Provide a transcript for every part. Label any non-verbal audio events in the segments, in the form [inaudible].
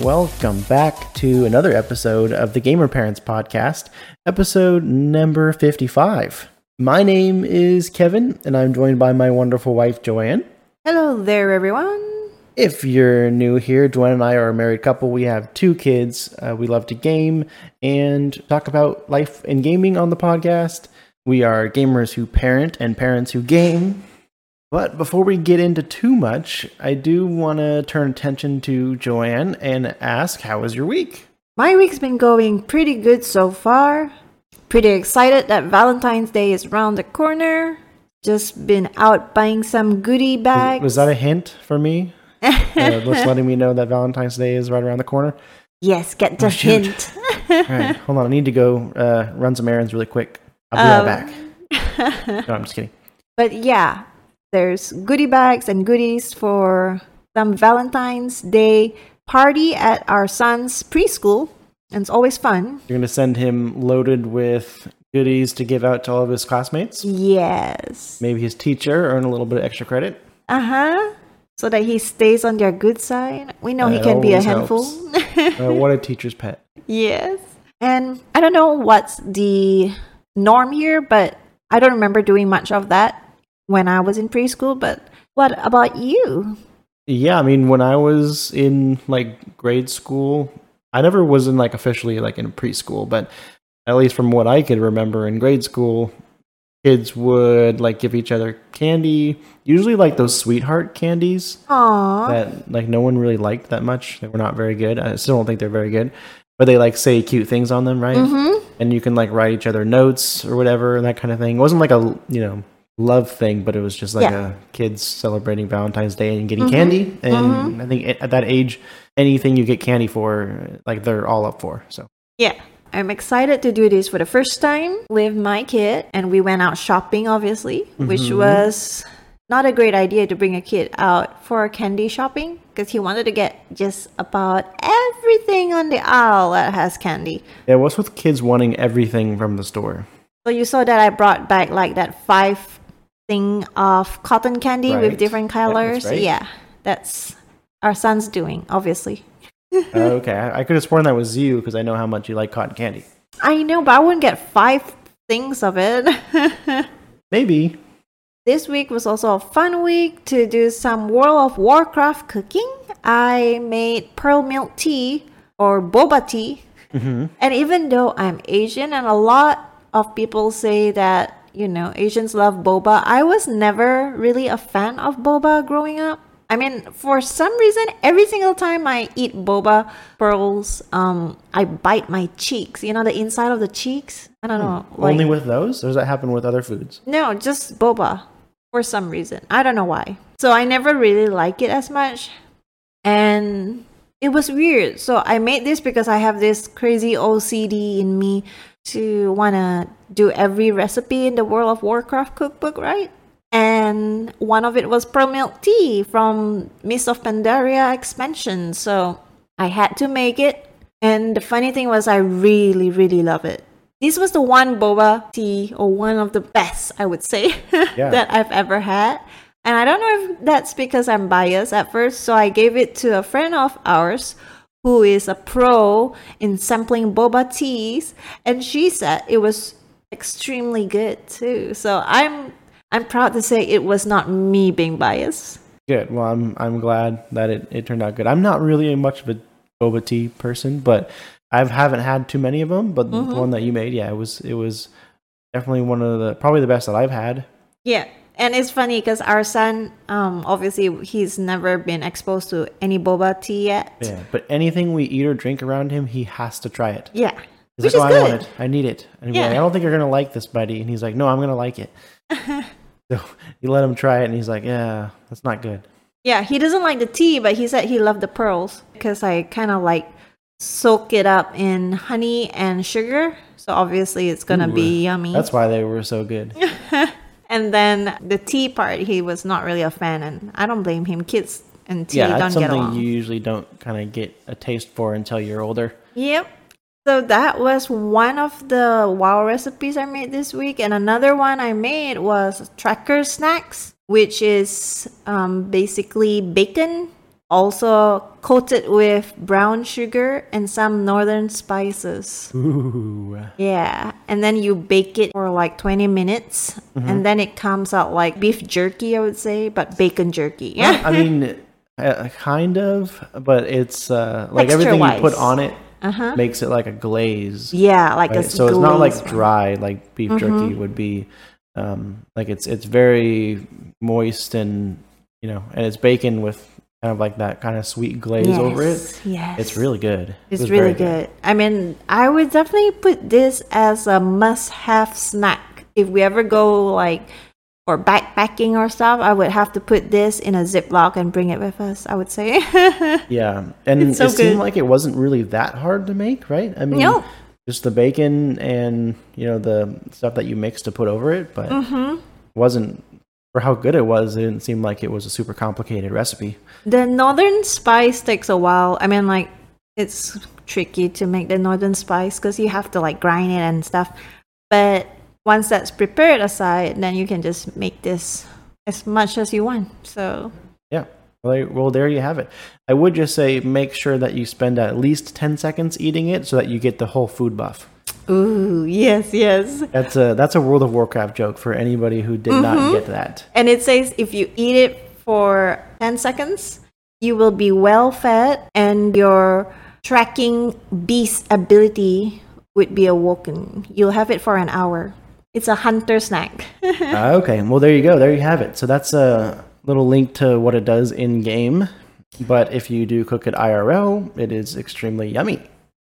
Welcome back to another episode of the Gamer Parents Podcast, episode number 55. My name is Kevin, and I'm joined by my wonderful wife, Joanne. Hello there, everyone. If you're new here, Joanne and I are a married couple. We have two kids. Uh, we love to game and talk about life and gaming on the podcast. We are gamers who parent and parents who game. But before we get into too much, I do want to turn attention to Joanne and ask, how was your week? My week's been going pretty good so far. Pretty excited that Valentine's Day is around the corner. Just been out buying some goodie bags. Was that a hint for me? [laughs] uh, just letting me know that Valentine's Day is right around the corner. yes, get the Oh, hint. [laughs] All right, hold on. I need to go uh, run some errands really quick. I'll be right back. [laughs] No, I'm just kidding. But yeah, there's goodie bags and goodies for some Valentine's Day party at our son's preschool. And it's always fun. You're going to send him loaded with goodies to give out to all of his classmates. Yes. Maybe his teacher, earn a little bit of extra credit. Uh huh. So that he stays on their good side. We know he can be a handful. Uh, what a teacher's pet. [laughs] yes. And I don't know what's the norm here, but I don't remember doing much of that when I was in preschool. But what about you? Yeah, I mean, when I was in like grade school, I never was in like officially like in preschool, but at least from what I could remember in grade school, kids would like give each other candy, usually like those sweetheart candies Aww. that like no one really liked that much. They were not very good. I still don't think they're very good, but they like say cute things on them, right? Mm-hmm. And you can like write each other notes or whatever and that kind of thing. It wasn't like a you know love thing, but it was just like Yeah. a kids celebrating Valentine's Day and getting Mhm. candy. And Mhm. I think at that age, anything you get candy for, like they're all up for. So Yeah. I'm excited to do this for the first time with my kid. And we went out shopping, obviously, which Mhm. was not a great idea to bring a kid out for candy shopping because he wanted to get just about everything on the aisle that has candy. yeah, what's with kids wanting everything from the store? So you saw that I brought back like that five thing of cotton candy with Right. different Yeah, that's colors. right. yeah, that's our son's doing, obviously. Uh, [laughs] okay, I, I could have sworn that was you because I know how much you like cotton candy. I know, but I wouldn't get five things of it. [laughs] Maybe. This week was also a fun week to do some World of Warcraft cooking. I made pearl milk tea or boba tea. hmm And even though I'm Asian and a lot of people say that, you know, Asians love boba, I was never really a fan of boba growing up. I mean, for some reason, every single time I eat boba pearls, um, I bite my cheeks. You know, the inside of the cheeks. I don't know. like- Only with those? Or does that happen with other foods? no, just boba for some reason. I don't know why. So I never really like it as much. And it was weird. So I made this because I have this crazy OCD in me to want to do every recipe in the World of Warcraft cookbook, right? And one of it was pearl milk tea from Mist of Pandaria expansion. So I had to make it. And the funny thing was, I really, really love it. This was the one boba tea, or one of the best, I would say, [laughs] Yeah. that I've ever had. And I don't know if that's because I'm biased at first, so I gave it to a friend of ours who is a pro in sampling boba teas, and she said it was extremely good too. So I'm I'm proud to say it was not me being biased. Good. Well, I'm I'm glad that it, it turned out good. I'm not really much of a boba tea person, but I haven't had too many of them. But Mhm. the one that you made, yeah, it was it was definitely one of the probably the best that I've had. Yeah. And it's funny because our son, um, obviously, he's never been exposed to any boba tea yet. Yeah. But anything we eat or drink around him, he has to try it. Yeah. He's Which like, oh, is I want good. it. I need it. And Yeah. like, I don't think you're gonna like this, buddy. And he's like, No, I'm gonna like it. [laughs] so [laughs] you let him try it, and he's like, Yeah, that's not good. Yeah, he doesn't like the tea, but he said he loved the pearls because I kind of like soak it up in honey and sugar. So obviously it's gonna be yummy. That's why they were so good. [laughs] and then the tea part, he was not really a fan, and I don't blame him. Kids and tea yeah, don't get that's get something you usually don't kind of get a taste for until you're older. Yep. So that was one of the wow recipes I made this week, and another one I made was tracker snacks, which is um, basically bacon, also coated with brown sugar and some northern spices. Ooh. Yeah, and then you bake it for like 20 minutes, and then it comes out like beef jerky, I would say, but bacon jerky. Yeah. I [laughs] mean, uh, kind of, but it's uh, like everything you put on it Uh-huh. makes it like a glaze. Yeah, like right? a So it's not like dry like beef jerky Mhm. would be. Um, like it's it's very moist and you know, and it's bacon with kind of like that kind of sweet glaze over it. Yes, Yes. It's really good. It's was really very good. I mean, I would definitely put this as a must-have snack. If we ever go like for backpacking or stuff, I would have to put this in a Ziploc and bring it with us. I would say. [laughs] Yeah, and so it seemed like it wasn't really that hard to make, right? I mean, No. just the bacon and you know the stuff that you mix to put over it, but hmm wasn't for how good it was. It didn't seem like it was a super complicated recipe. The northern spice takes a while. I mean, like it's tricky to make the northern spice because you have to like grind it and stuff. But once that's prepared aside, then you can just make this as much as you want. So Yeah. Well, there- you have it. I would just say make sure that you spend at least ten seconds eating it so that you get the whole food buff. Ooh, yes, yes. That's a that's a World of Warcraft joke for anybody who did Mm-hmm. not get that. And it says if you eat it for 10 seconds, you will be well fed and your tracking beast ability would be awoken. You'll have it for an hour. It's a hunter snack. Uh, [laughs] okay, well there you go. There you have it. So that's a little link to what it does in game. But if you do cook it IRL, it is extremely yummy.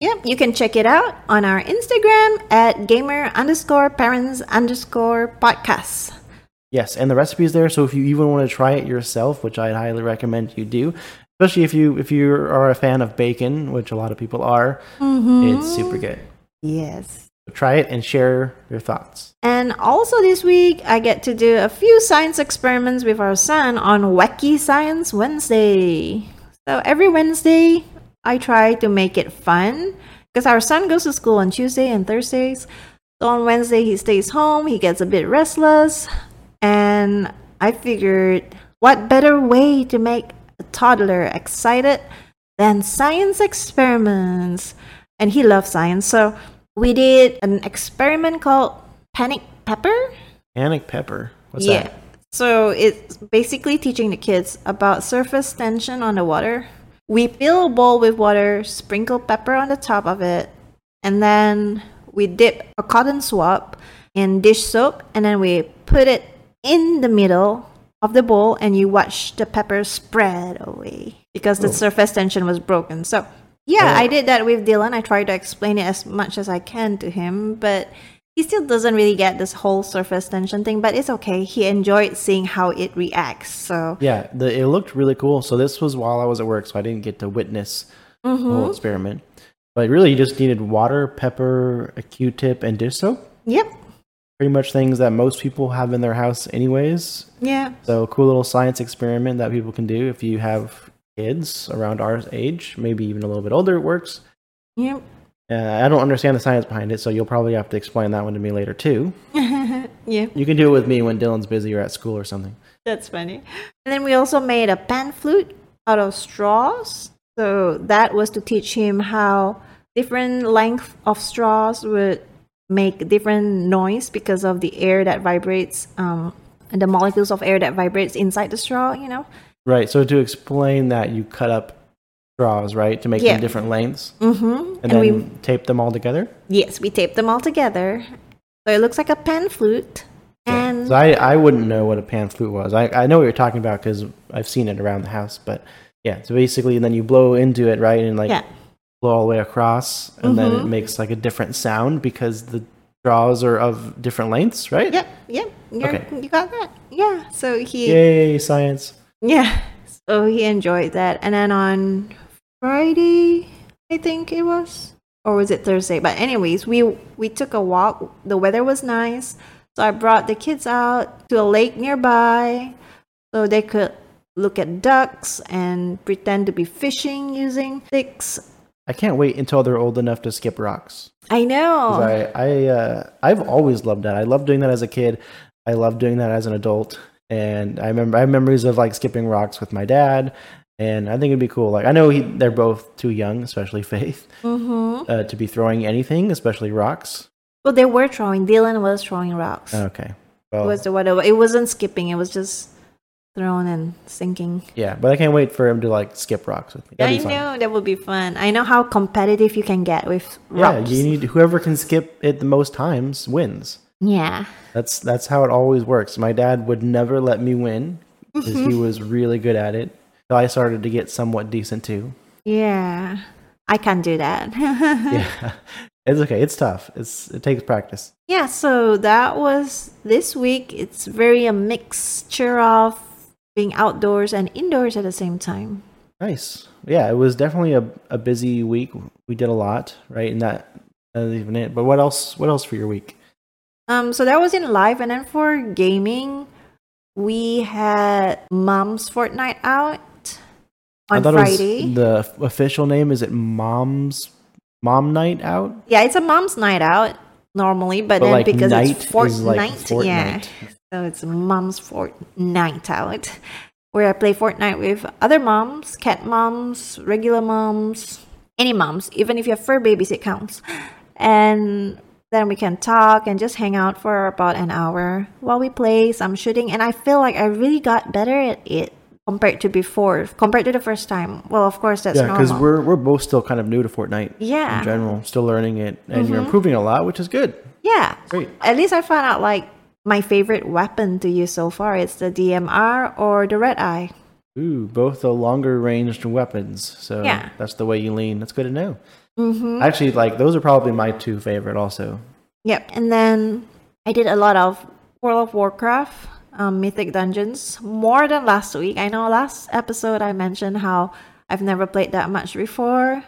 yep, you can check it out on our Instagram at gamer underscore parents underscore podcast. Yes, and the recipe is there. So if you even want to try it yourself, which I'd highly recommend you do, especially if you if you are a fan of bacon, which a lot of people are, it's super good. Yes. Try it and share your thoughts. And also this week, I get to do a few science experiments with our son on Wacky Science Wednesday. So every Wednesday, I try to make it fun because our son goes to school on Tuesday and Thursdays. So on Wednesday, he stays home, he gets a bit restless, and I figured what better way to make a toddler excited than science experiments? And he loves science, so we did an experiment called Panic Pepper. Panic pepper. What's that? yeah. that? So it's basically teaching the kids about surface tension on the water. We fill a bowl with water, sprinkle pepper on the top of it, and then we dip a cotton swab in dish soap, and then we put it in the middle of the bowl, and you watch the pepper spread away because the Oh. surface tension was broken. So yeah, Oh. I did that with Dylan. I tried to explain it as much as I can to him, but he still doesn't really get this whole surface tension thing, but it's okay. He enjoyed seeing how it reacts. So, Yeah, the, it looked really cool. So this was while I was at work, so I didn't get to witness the Mm-hmm. whole experiment. But really, you just needed water, pepper, a Q-tip, and dish soap. yep. Pretty much things that most people have in their house, anyways. Yeah. So cool little science experiment that people can do if you have kids around our age, maybe even a little bit older. It works. Yep. Uh, I don't understand the science behind it, so you'll probably have to explain that one to me later too. [laughs] yeah. You can do it with me when Dylan's busy or at school or something. That's funny. And then we also made a pan flute out of straws. So that was to teach him how different length of straws would make different noise because of the air that vibrates, um, and the molecules of air that vibrates inside the straw. You know. Right. So to explain that, you cut up straws, right, to make Yeah. them different lengths, Mm-hmm. and, then we, tape them all together. Yes, we tape them all together. So it looks like a pan flute. And So I, I wouldn't know what a pan flute was. I, I know what you're talking about because I've seen it around the house. But yeah, so basically, then you blow into it, right, and like yeah, blow all the way across, and then it Mhm. makes like a different sound because the straws are of different lengths, right? yep, yep. You're, Okay. You got that. Yeah. So he, Yay, science! Yeah. So he enjoyed that. And then on Friday, I think it was, or was it Thursday? But anyways, we we took a walk. The weather was nice, so I brought the kids out to a lake nearby, so they could look at ducks and pretend to be fishing using sticks. I can't wait until they're old enough to skip rocks. I know. I, I, uh, I've always loved that. I loved doing that as a kid. I love doing that as an adult. And I remember I have memories of like skipping rocks with my dad. And I think it'd be cool. Like I know he, they're both too young, especially [laughs] Faith, mm-hmm. uh, to be throwing anything, especially rocks. Well, they were throwing. Dylan was throwing rocks. Okay. It Well, was the whatever. It wasn't skipping. It was just thrown and sinking. yeah, but I can't wait for him to like skip rocks with me. That'd I know that would be fun. I know how competitive you can get with Yeah, rocks. Yeah, you need whoever can skip it the most times wins. Yeah. That's that's how it always works. My dad would never let me win because he mm-hmm. was really good at it. So I started to get somewhat decent too. Yeah. I can't do that. [laughs] Yeah, [laughs] it's okay. It's tough. It's it takes practice. Yeah, so that was this week. It's very a mixture of being outdoors and indoors at the same time. Nice. Yeah, it was definitely a, a busy week. We did a lot, right? And that that's even it. But what else? What else for your week? Um, so that was in live, and then for gaming, we had Mom's Fortnite out on Friday. the official name. Is it Mom's Mom Night Out? Yeah, it's a mom's night out normally, but, But, then like, because it's Fortnite, like, yeah. So it's mom's Fortnite out, where I play Fortnite with other moms, cat moms, regular moms, any moms, even if you have fur babies, it counts. And then we can talk and just hang out for about an hour while we play some shooting. And I feel like I really got better at it compared to before, compared to the first time. Well, of course, that's Yeah, because we're we're both still kind of new to Fortnite yeah, in general, still learning it, and Mm-hmm. you're improving a lot, which is good. yeah. Great. At least I found out like my favorite weapon to use so far. It's the DMR or the Red Eye. Ooh, both the longer ranged weapons. So Yeah. that's the way you lean. That's good to know. Mm-hmm. Actually, like those are probably my two favorite. Also, Yep. And then I did a lot of World of Warcraft, um, Mythic Dungeons, more than last week. I know last episode I mentioned how I've never played that much before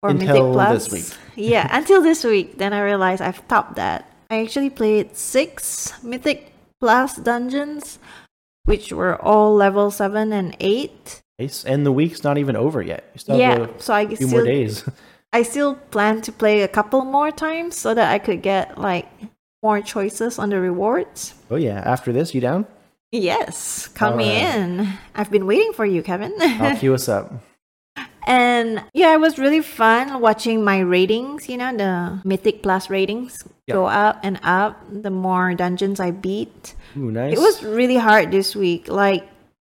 for Mythic Until Plus. this week. [laughs] yeah, until this week. Then I realized I've topped that. I actually played six Mythic Plus dungeons, which were all level seven and eight. Nice. and the week's not even over yet. You still yeah, have a so I few more still days. [laughs] I still plan to play a couple more times so that I could get like more choices on the rewards. oh yeah, after this, you down? Yes, count me Alright. in. I've been waiting for you, Kevin. I'll [laughs] queue us up. And yeah, it was really fun watching my ratings, you know, the Mythic Plus ratings Yeah. go up and up the more dungeons I beat. Ooh, nice. It was really hard this week. Like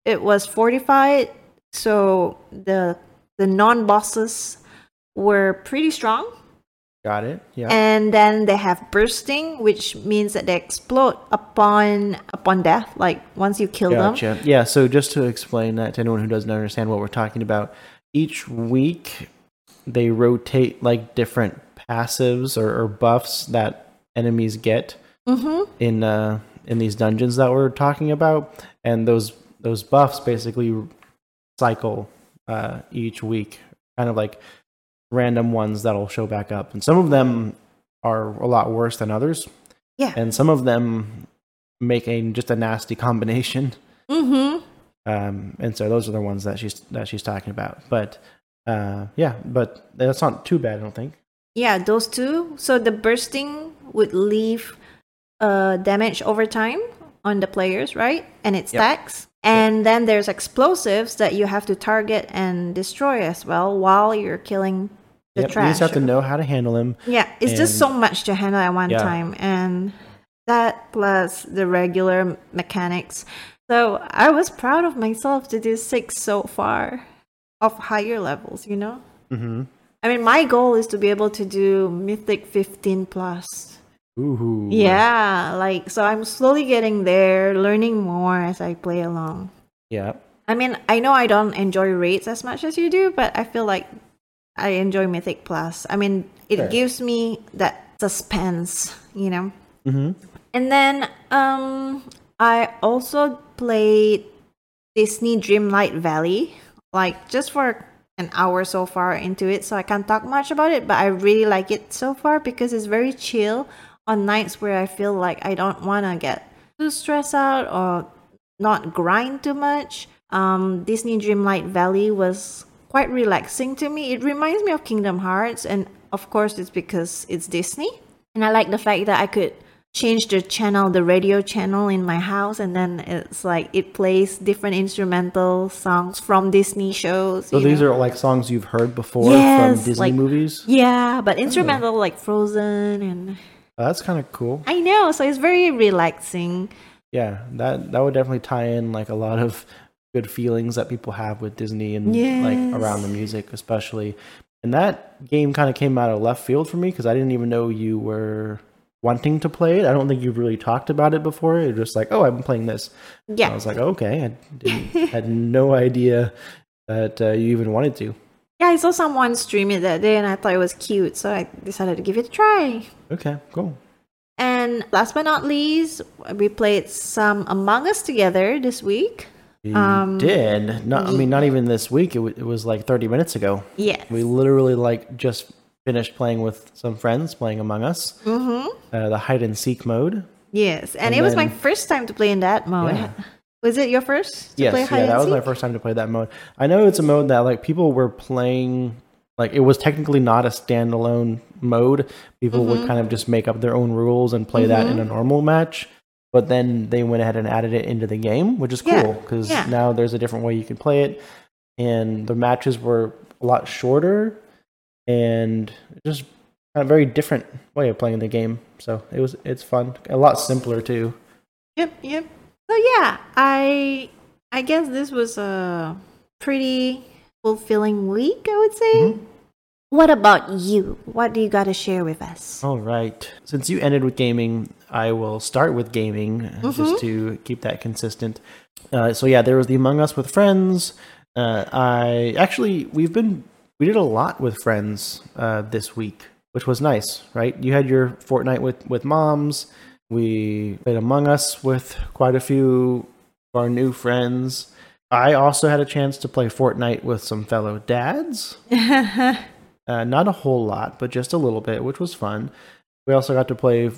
it was fortified, so the the non-bosses were pretty strong. got it. Yeah. and then they have bursting which means that they explode upon upon death like once you kill them Yeah, so just to explain that to anyone who doesn't understand what we're talking about, each week they rotate like different passives or, or buffs that enemies get mm-hmm. in uh in these dungeons that we're talking about, and those those buffs basically cycle uh each week, kind of like random ones that'll show back up, and some of them are a lot worse than others, yeah and some of them make a just a nasty [laughs] combination. mm-hmm. Um, and so those are the ones that she's that she's talking about. But uh, yeah, but that's not too bad, I don't think. yeah those two so the bursting would leave uh damage over time on the players right and it Yep. stacks and then there's explosives that you have to target and destroy as well while you're killing the Yep, you just have to know how to handle them. Yeah, it's just so much to handle at one Yeah. time, and that plus the regular mechanics. So I was proud of myself to do six so far of higher levels. You know, Mm-hmm. I mean, my goal is to be able to do Mythic fifteen plus. Ooh. Yeah, like so I'm slowly getting there, learning more as I play along. Yeah. I mean, I know I don't enjoy raids as much as you do, but I feel like I enjoy Mythic Plus. I mean, it Sure. gives me that suspense, you know. Mm-hmm. And then um I also played Disney Dreamlight Valley, like just for an hour so far into it, so I can't talk much about it, but I really like it so far because it's very chill on nights where I feel like I don't want to get too stressed out or not grind too much. Um, Disney Dreamlight Valley was quite relaxing to me. It reminds me of Kingdom Hearts, and of course, it's because it's Disney. And I like the fact that I could change the channel, the radio channel in my house, and then it's like it plays different instrumental songs from Disney shows. So these know? are like songs you've heard before Yes, from Disney like- movies. yeah, but oh. instrumental like Frozen, and Oh, that's kind of cool. I know, so it's very relaxing. Yeah, that that would definitely tie in like a lot of good feelings that people have with Disney and Yes. like around the music, especially. And that game kind of came out of left field for me because I didn't even know you were wanting to play it. I don't think you've really talked about it before. You're just like, oh, I've been playing this. And I was like, okay, I didn't, had no idea that uh, you even wanted to. yeah, I saw someone stream it that day, and I thought it was cute, so I decided to give it a try. Okay, cool. And last but not least, we played some Among Us together this week. We Um, did not. I mean, not even this week. It, w- it was like 30 minutes ago. Yes. We literally like just finished playing with some friends, playing Among Us, mm-hmm. uh, the hide and seek mode. Yes, and, And it was my first time to play in that mode. Yeah. Was it your first to yes, yeah, that was my first time to play that mode. I know it's a mode that like people were playing. Like it was technically not a standalone mode. People would Mhm. kind of just make up their own rules and play that in a normal match. But then they went ahead and added it into the game, which is cool because yeah. now there's a different way you can play it, and the matches were a lot shorter and just a very different way of playing the game. So it was it's fun, a lot simpler too. Yep, yep. So yeah, I I guess this was a pretty fulfilling week, I would say. Mhm. What about you? What do you got to share with us? All right. Since you ended with gaming, I will start with gaming uh, just to keep that consistent. Uh, so yeah, there was the Among Us with friends. Uh, I actually we've been we did a lot with friends uh, this week, which was nice, right? You had your Fortnite with with moms. We played Among Us with quite a few of our new friends. I also had a chance to play Fortnite with some fellow dads. [laughs] Uh, not a whole lot, but just a little bit, which was fun. We also got to play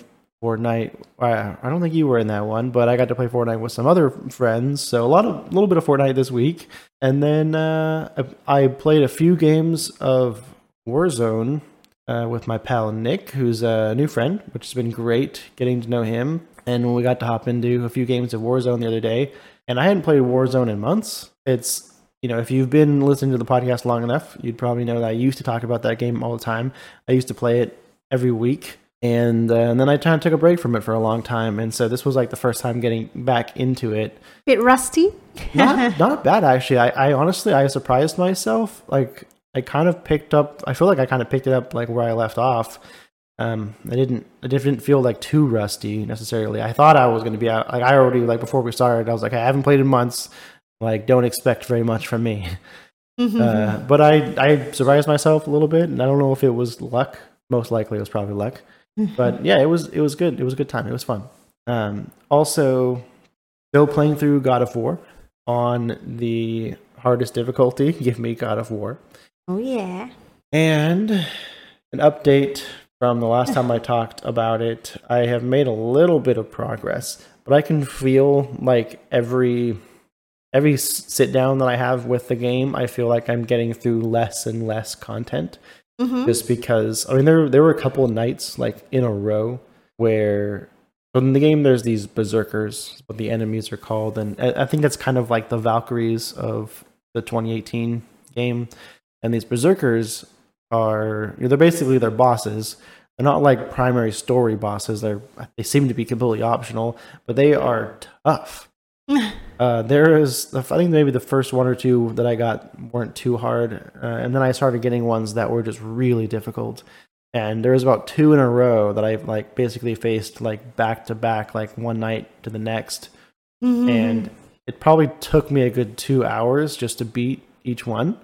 Fortnite. I, I don't think you were in that one, but I got to play Fortnite with some other friends. So a lot of, a little bit of Fortnite this week, and then uh, I, I played a few games of Warzone uh, with my pal Nick, who's a new friend, which has been great getting to know him. And we got to hop into a few games of Warzone the other day, and I hadn't played Warzone in months. It's you know, if you've been listening to the podcast long enough, you'd probably know that I used to talk about that game all the time. I used to play it every week, and, uh, and then I kind of took a break from it for a long time. And so this was like the first time getting back into it. Bit rusty. [laughs] Not [laughs] not bad actually. I, I honestly I surprised myself. Like I kind of picked up. I feel like I kind of picked it up like where I left off. Um, I didn't. I didn't feel like too rusty necessarily. I thought I was going to be out. Like I already like before we started. I was like, I haven't played in months. Like, don't expect very much from me. Uh, but I, I surprised myself a little bit, and I don't know if it was luck. Most likely, it was probably luck. But [laughs] yeah, it was it was good. It was a good time. It was fun. Um, also, still playing through God of War on the hardest difficulty. [laughs] Give me God of War, oh yeah. and an update from the last time I [laughs] talked about it. I have made a little bit of progress, but I can feel like every every sit down that I have with the game, I feel like I'm getting through less and less content Mm-hmm. just because I mean there there were a couple of nights like in a row where in the game there's these berserkers, what the enemies are called, and I, I think that's kind of like the Valkyries of the 2018 game. And these berserkers are you know, they're basically their bosses. They're not like primary story bosses. They're they seem to be completely optional, but they are tough. [laughs] Uh, there is, I think maybe the first one or two that I got weren't too hard, uh, and then I started getting ones that were just really difficult. And there was about two in a row that I've like basically faced like back to back, like one night to the next, Mm-hmm. and it probably took me a good two hours just to beat each one.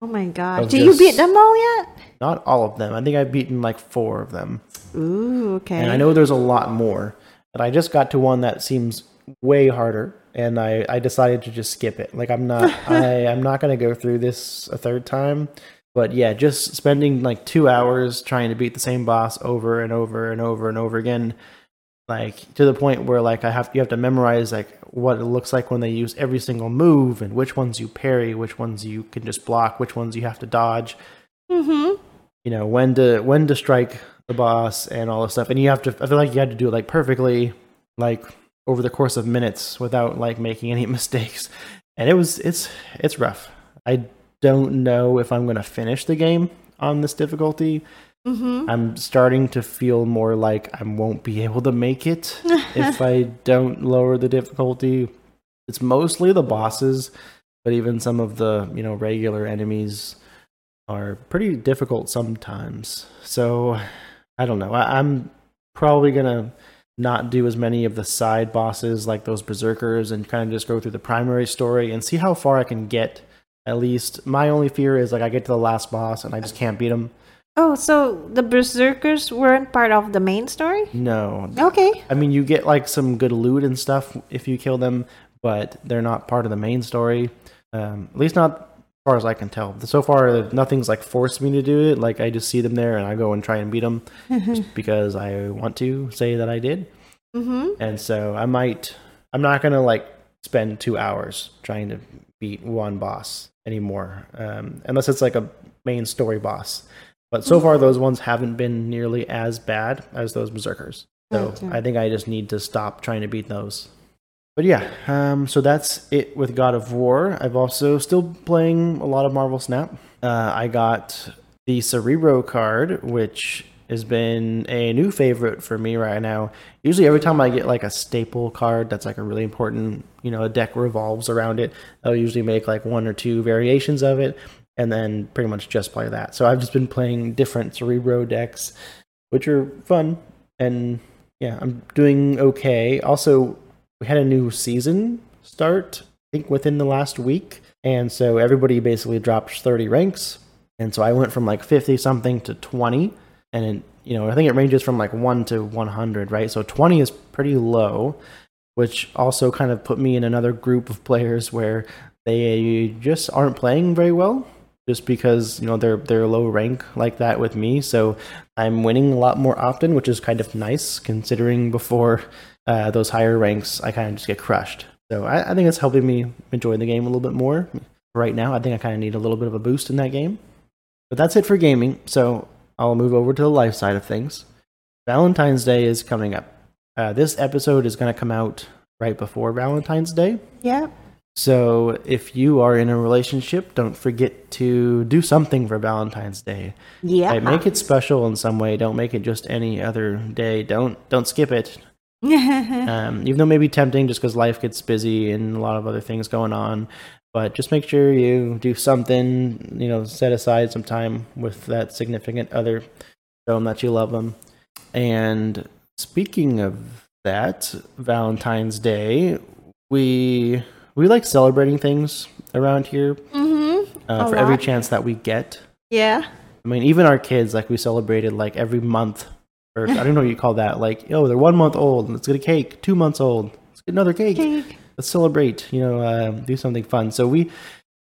oh my god. Did you beat them all yet? Not all of them. I think I've beaten like four of them. Ooh, okay. And I know there's a lot more. And I just got to one that seems way harder. And I, I decided to just skip it. Like I'm not [laughs] I I'm not gonna go through this a third time. But yeah, just spending like two hours trying to beat the same boss over and over and over and over again, like to the point where like I have you have to memorize like what it looks like when they use every single move and which ones you parry, which ones you can just block, which ones you have to dodge. Mm-hmm. You know when to when to strike the boss and all this stuff, and you have to. I feel like you had to do it like perfectly, like over the course of minutes without like making any [laughs] mistakes. And it was it's it's rough. I don't know if I'm going to finish the game on this difficulty. Mm-hmm. I'm starting to feel more like I won't be able to make it [laughs] if I don't lower the difficulty. It's mostly the bosses, but even some of the, you know, regular enemies are pretty difficult sometimes. So, I don't know. I, I'm probably going to not do as many of the side bosses like those berserkers and kind of just go through the primary story and see how far I can get. At least my only fear is like I get to the last boss and I just can't beat him. Oh, so the berserkers weren't part of the main story? No, Okay. I mean, you get like some good loot and stuff if you kill them, but they're not part of the main story. Um, at least not far as I can tell. So far, nothing's like forced me to do it. Like I just see them there and I go and try and beat them just because I want to say that I did. Mm-hmm. And so I might. I'm not gonna like spend two hours trying to beat one boss anymore, um, unless it's like a main story boss. But so far, those ones haven't been nearly as bad as those berserkers. So Gotcha. I think I just need to stop trying to beat those. But yeah, um, so that's it with God of War. I've also still playing a lot of Marvel Snap. Uh, I got the Cerebro card, which has been a new favorite for me right now. Usually, every time I get like a staple card that's like a really important, you know, a deck revolves around it. I'll usually make like one or two variations of it, and then pretty much just play that. So I've just been playing different Cerebro decks, which are fun, and yeah, I'm doing okay. Also, we had a new season start, I think within the last week. And so everybody basically dropped 30 ranks. And so I went from like 50 something to 20. And, it, you know, I think it ranges from like 1 to 100, right? So 20 is pretty low, which also kind of put me in another group of players where they just aren't playing very well just because you know they're they're low rank like that with me so i'm winning a lot more often which is kind of nice considering before uh, those higher ranks i kind of just get crushed so I, I think it's helping me enjoy the game a little bit more right now i think i kind of need a little bit of a boost in that game but that's it for gaming so i'll move over to the life side of things valentine's day is coming up uh, this episode is going to come out right before valentine's day Yeah. so if you are in a relationship, don't forget to do something for Valentine's Day. Yeah. Right, make it special in some way. Don't make it just any other day. Don't don't skip it. [laughs] Um, even though it may be tempting, just because life gets busy and a lot of other things going on. But just make sure you do something. You know, set aside some time with that significant other. Show them that you love them. And speaking of that, Valentine's Day, we we like celebrating things around here mm-hmm. uh, for every chance that we get. Yeah. I mean, even our kids, like we celebrated like every month, or I don't know what you call that. Like, oh, they're one month old. Let's get a cake. Two months old. Let's get another cake. Cake. Let's celebrate. You know, uh, do something fun. So we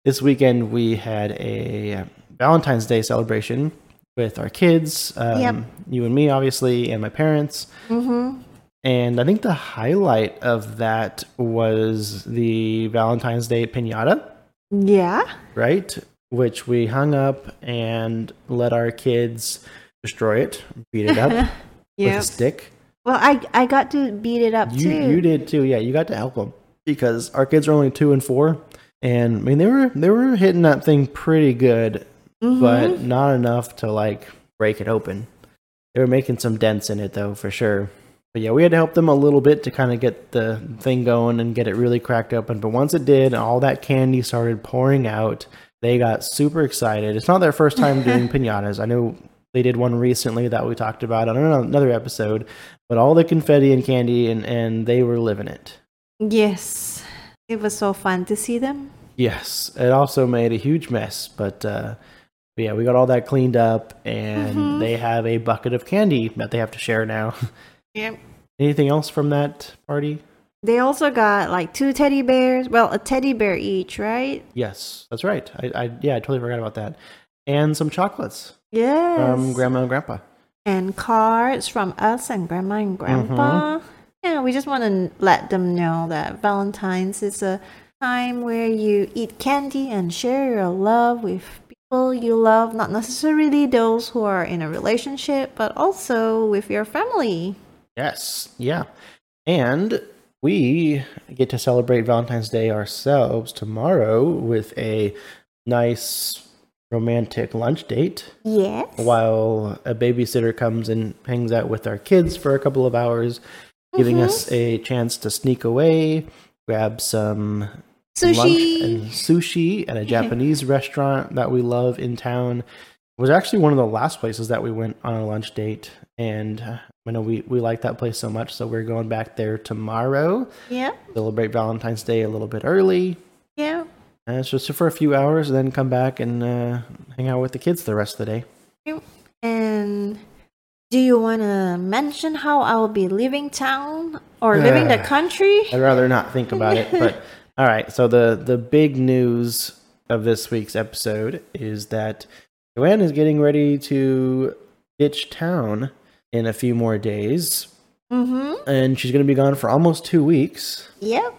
this weekend we had a Valentine's Day celebration with our kids. Um, Yep. You and me, obviously, and my parents. Mm-hmm. And I think the highlight of that was the Valentine's Day pinata Yeah. right? Which we hung up and let our kids destroy it, beat it up [laughs] with Yeah. a stick. Well, I I got to beat it up You too. you did too, yeah. You got to help them because our kids are only two and four, and I mean they were they were hitting that thing pretty good, Mhm. but not enough to like break it open. They were making some dents in it though, for sure. But yeah, we had to help them a little bit to kind of get the thing going and get it really cracked open. But once it did, all that candy started pouring out, they got super excited. It's not their first time [laughs] doing pinatas. I know they did one recently that we talked about on another episode, but all the confetti and candy, and, and they were living it. yes, it was so fun to see them. Yes, it also made a huge mess, but uh, but yeah, we got all that cleaned up, and Mhm. they have a bucket of candy that they have to share now. [laughs] Yep. Anything else from that party? They also got like two teddy bears. Well, a teddy bear each, right? Yes, that's right. I, I yeah, I totally forgot about that. And some chocolates Yes. from grandma and grandpa. and cards from us and grandma and grandpa. Mm-hmm. Yeah, we just want to let them know that Valentine's is a time where you eat candy and share your love with people you love, not necessarily those who are in a relationship, but also with your family. Yes, yeah. And we get to celebrate Valentine's Day ourselves tomorrow with a nice romantic lunch date Yes. while a babysitter comes and hangs out with our kids for a couple of hours, giving us mm-hmm. a chance to sneak away, grab some lunch Sushi. and sushi at a [laughs] Japanese restaurant that we love in town. It was actually one of the last places that we went on a lunch date, and I know we we like that place so much, so we're going back there tomorrow. Yeah. Celebrate Valentine's Day a little bit early. Yeah. And it's just for a few hours, then come back and uh, hang out with the kids the rest of the day. And do you want to mention how I'll be leaving town or leaving the country? I'd rather not think about it. But [laughs] all right, so the the big news of this week's episode is that Joanne is getting ready to ditch town in a few more days, Mm-hmm. and she's going to be gone for almost two weeks. Yep.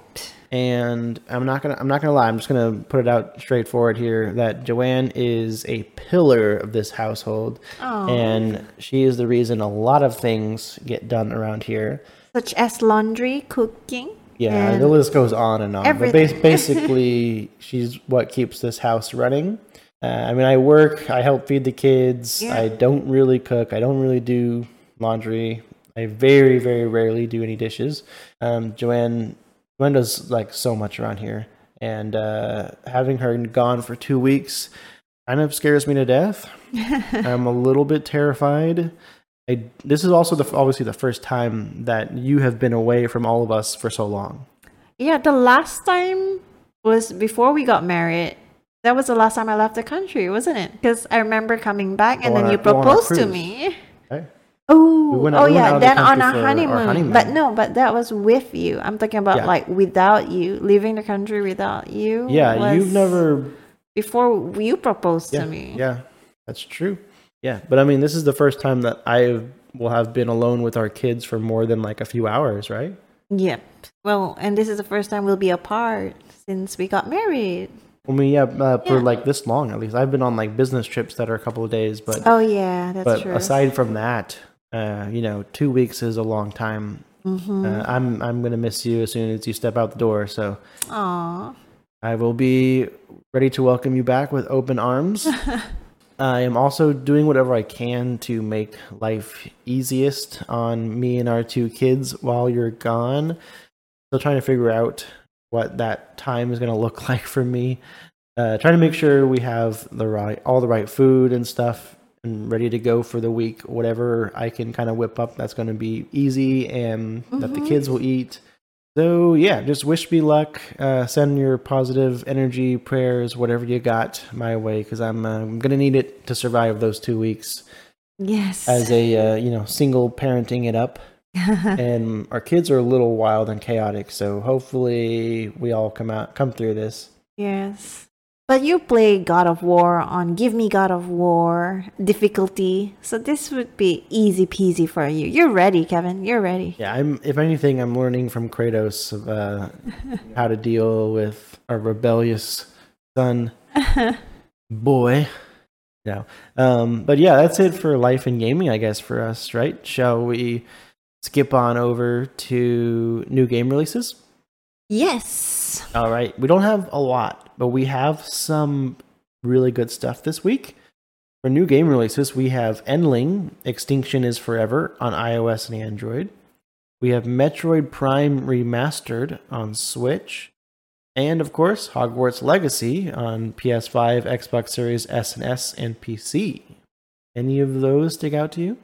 And I'm not gonna I'm not gonna lie. I'm just gonna put it out straightforward here that Joanne is a pillar of this household, Oh. and she is the reason a lot of things get done around here. Such as laundry, cooking. Yeah, the list goes on and on. But everything. [laughs] basically, she's what keeps this house running. Uh, I mean, I work, I help feed the kids. Yeah. I don't really cook. I don't really do laundry. I very, very rarely do any dishes. Um, Joanne, Does like so much around here, and uh, having her gone for two weeks kind of scares me to death. [laughs] I'm a little bit terrified. I, this is also the obviously the first time that you have been away from all of us for so long. Yeah, the last time was before we got married. That was the last time I left the country, wasn't it? Because I remember coming back and on then our- you proposed to me. Oh, We went- oh we yeah. Then on our for our honeymoon. honeymoon. But no, but that was with you. I'm talking about Yeah. like without you, leaving the country without you. Yeah, you've never. before you proposed Yeah, to me. yeah, that's true. Yeah, but I mean, this is the first time that I will have been alone with our kids for more than like a few hours, right? Yep. Well, and this is the first time we'll be apart since we got married. I mean, yeah, uh, for Yeah. like this long at least. I've been on like business trips that are a couple of days, but Oh yeah, that's but true. aside from that, uh, you know, two weeks is a long time. mm-hmm. Uh, I'm I'm gonna miss you as soon as you step out the door. So Aw. I will be ready to welcome you back with open arms. [laughs] I am also doing whatever I can to make life easiest on me and our two kids while you're gone. Still trying to figure out what that time is going to look [laughs] like for me. Uh, trying to make sure we have the right, all the right food and stuff, and ready to go for the week. Whatever I can kind of whip up, that's going to be easy and that the kids will eat. So yeah, just wish me luck. Uh, send your positive energy, prayers, whatever you got my way, because I'm uh, I'm gonna need it to survive those two weeks Yes. as a uh, you know single parenting it up. [laughs] and our kids are a little wild and chaotic, so hopefully we all come out come through this. yes. But you play God of War on Give Me God of War difficulty, so this would be easy peasy for you. You're ready, Kevin. You're ready. Yeah, I'm. If anything, I'm learning from Kratos of uh, [laughs] how to deal with a rebellious son. [laughs] boy. No. Um, but yeah, that's it for life and gaming, I guess, for us, right? Shall we skip on over to new game releases? Yes. All right. We don't have a lot, but we have some really good stuff this week. For new game releases, we have Endling Extinction is Forever on iOS and Android. We have Metroid Prime Remastered on Switch. And of course, Hogwarts Legacy on PS5, Xbox Series X and S, and PC. Any of those stick out to you?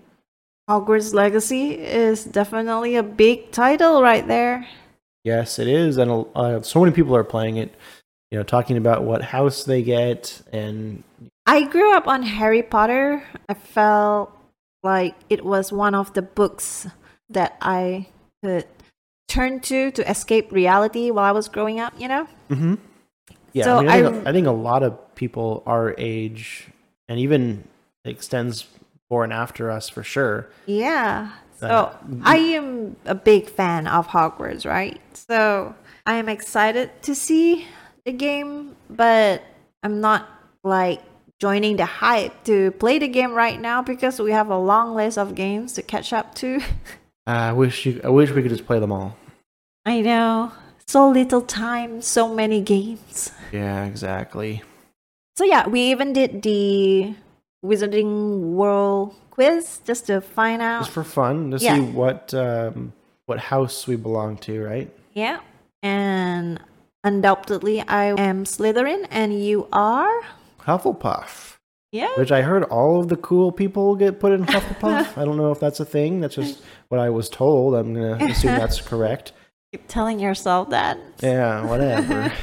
Hogwarts Legacy is definitely a big title right there. Yes, it is, and uh, so many people are playing it. You know, talking about what house they get, and I grew up on Harry Potter. I felt like it was one of the books that I could turn to to escape reality while I was growing up, you know? Mm-hmm. Yeah, So I, mean, I, think, I- I think a lot of people our age, and even extends before and after us for sure. Yeah. So Uh, I am a big fan of Hogwarts, right? So I am excited to see the game, but I'm not like joining the hype to play the game right now because we have a long list of games to catch up to. [laughs] I wish you. I wish we could just play them all. I know. So little time, so many games. Yeah, exactly. So yeah, we even did the Wizarding World quiz just to find out. Just for fun to Yeah. see what um, what house we belong to, right? Yeah. And undoubtedly I am Slytherin and you are? Hufflepuff, Yeah. which I heard all of the cool people get put in [laughs] Hufflepuff. I don't know if that's a thing. That's just [laughs] what I was told. I'm gonna assume that's correct. Keep telling yourself that. Yeah, whatever. [laughs]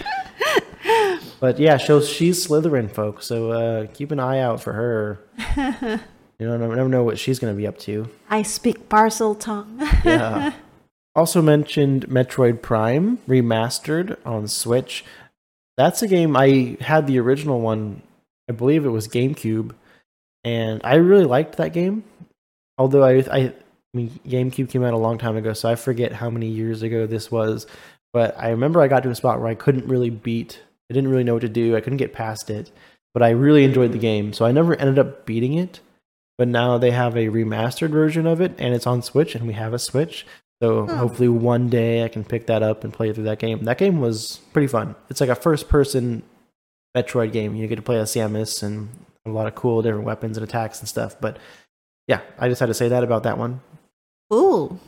but yeah, so she's Slytherin, folks. So uh, keep an eye out for her. [laughs] You don't never know what she's going to be up to. I speak Parseltongue. [laughs] Yeah. [laughs] also mentioned Metroid Prime remastered on Switch. That's a game I had the original one. I believe it was GameCube, and I really liked that game. Although I, I, I mean, GameCube came out a long time ago, so I forget how many years ago this was. But I remember I got to a spot where I couldn't really beat. I didn't really know what to do. I couldn't get past it, but I really enjoyed the game, so I never ended up beating it. But now they have a remastered version of it, and it's on Switch, and we have a Switch. So Hmm. hopefully one day I can pick that up and play through that game. That game was pretty fun. It's like a first-person Metroid game. You get to play as Samus and a lot of cool different weapons and attacks and stuff. But yeah, I just had to say that about that one. Ooh.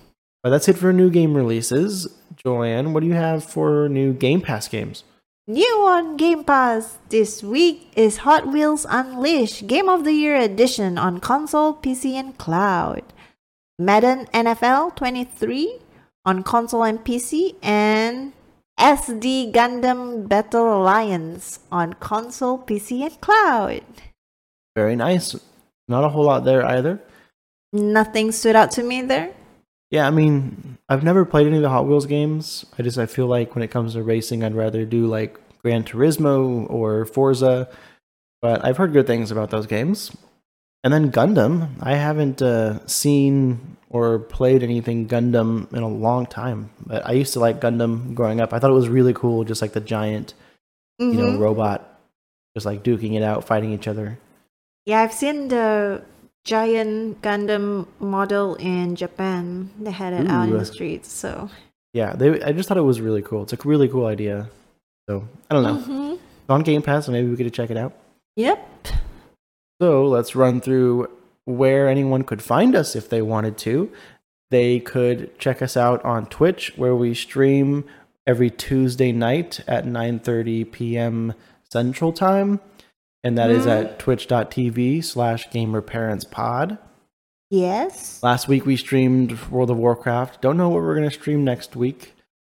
But that's it for new game releases. Joanne, what do you have for new Game Pass games? New on Game Pass this week is Hot Wheels Unleashed Game of the Year Edition on console, PC, and cloud. Madden NFL 23 on console and PC, and SD Gundam Battle Alliance on console, PC, and cloud. Very nice. Not a whole lot there either. Nothing stood out to me there. Yeah, I mean, I've never played any of the Hot Wheels games. I just I feel like when it comes to racing, I'd rather do like Gran Turismo or Forza. But I've heard good things about those games. And then Gundam, I haven't uh, seen or played anything Gundam in a long time. But I used to like Gundam growing up. I thought it was really cool, just like the giant, you know, Mhm. robot, just like duking it out, fighting each other. Yeah, I've seen the giant Gundam model in Japan. They had it out in the streets, so. Yeah, they. I just thought it was really cool. It's a really cool idea. So I don't know. Mhm. It's on Game Pass, so maybe we could check it out. Yep. So let's run through where anyone could find us if they wanted to. They could check us out on Twitch, where we stream every Tuesday night at 9:30 p.m. Central Time, and that is Mhm. at twitch.tv slash gamerparentspod. Yes. Last week we streamed World of Warcraft. Don't know what we're going to stream next week,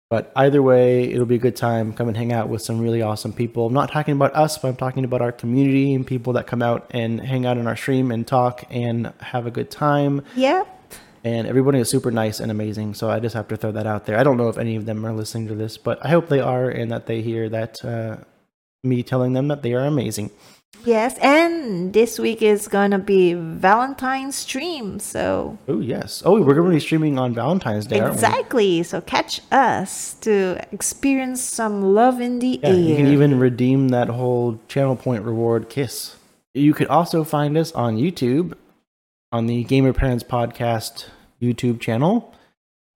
but either way, it'll be a good time. Come and hang out with some really awesome people. I'm not talking about us, but I'm talking about our community and people that come out and hang out in our stream and talk and have a good time. Yep. And everybody is super nice and amazing. So I just have to throw that out there. I don't know if any of them are listening to this, but I hope they are and that they hear that uh, me telling them that they are amazing. Yes, and this week is gonna be Valentine's stream, so Oh yes. Oh, we're going to be streaming on Valentine's Day. exactly. So catch us to experience some love in the Yeah, air. you can even redeem that whole channel point reward kiss. You could also find us on YouTube, on the Gamer Parents Podcast YouTube channel,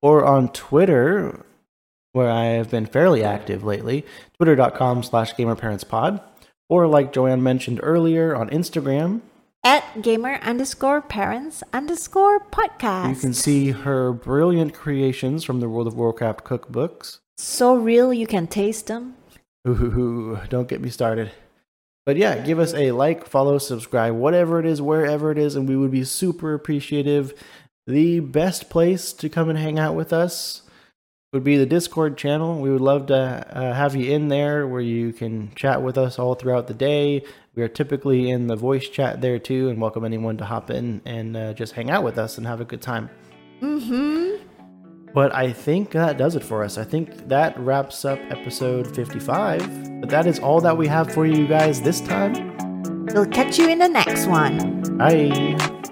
or on Twitter, where I have been fairly active lately, twitter.com slash gamerparentspod, or like Joanne mentioned earlier, on Instagram. At gamer underscore parents underscore podcast. You can see her brilliant creations from the World of Warcraft cookbooks. so real you can taste them. Ooh, don't get me started. But yeah, give us a like, follow, subscribe, whatever it is, wherever it is, and we would be super appreciative. The best place to come and hang out with us would be the Discord channel. We would love to uh, have you in there where you can chat with us all throughout the day. We are typically in the voice chat there too, and welcome anyone to hop in and uh, just hang out with us and have a good time. Mm-hmm. But I think that does it for us. I think that wraps up episode 55. But that is all that we have for you guys this time. We'll catch you in the next one. Bye.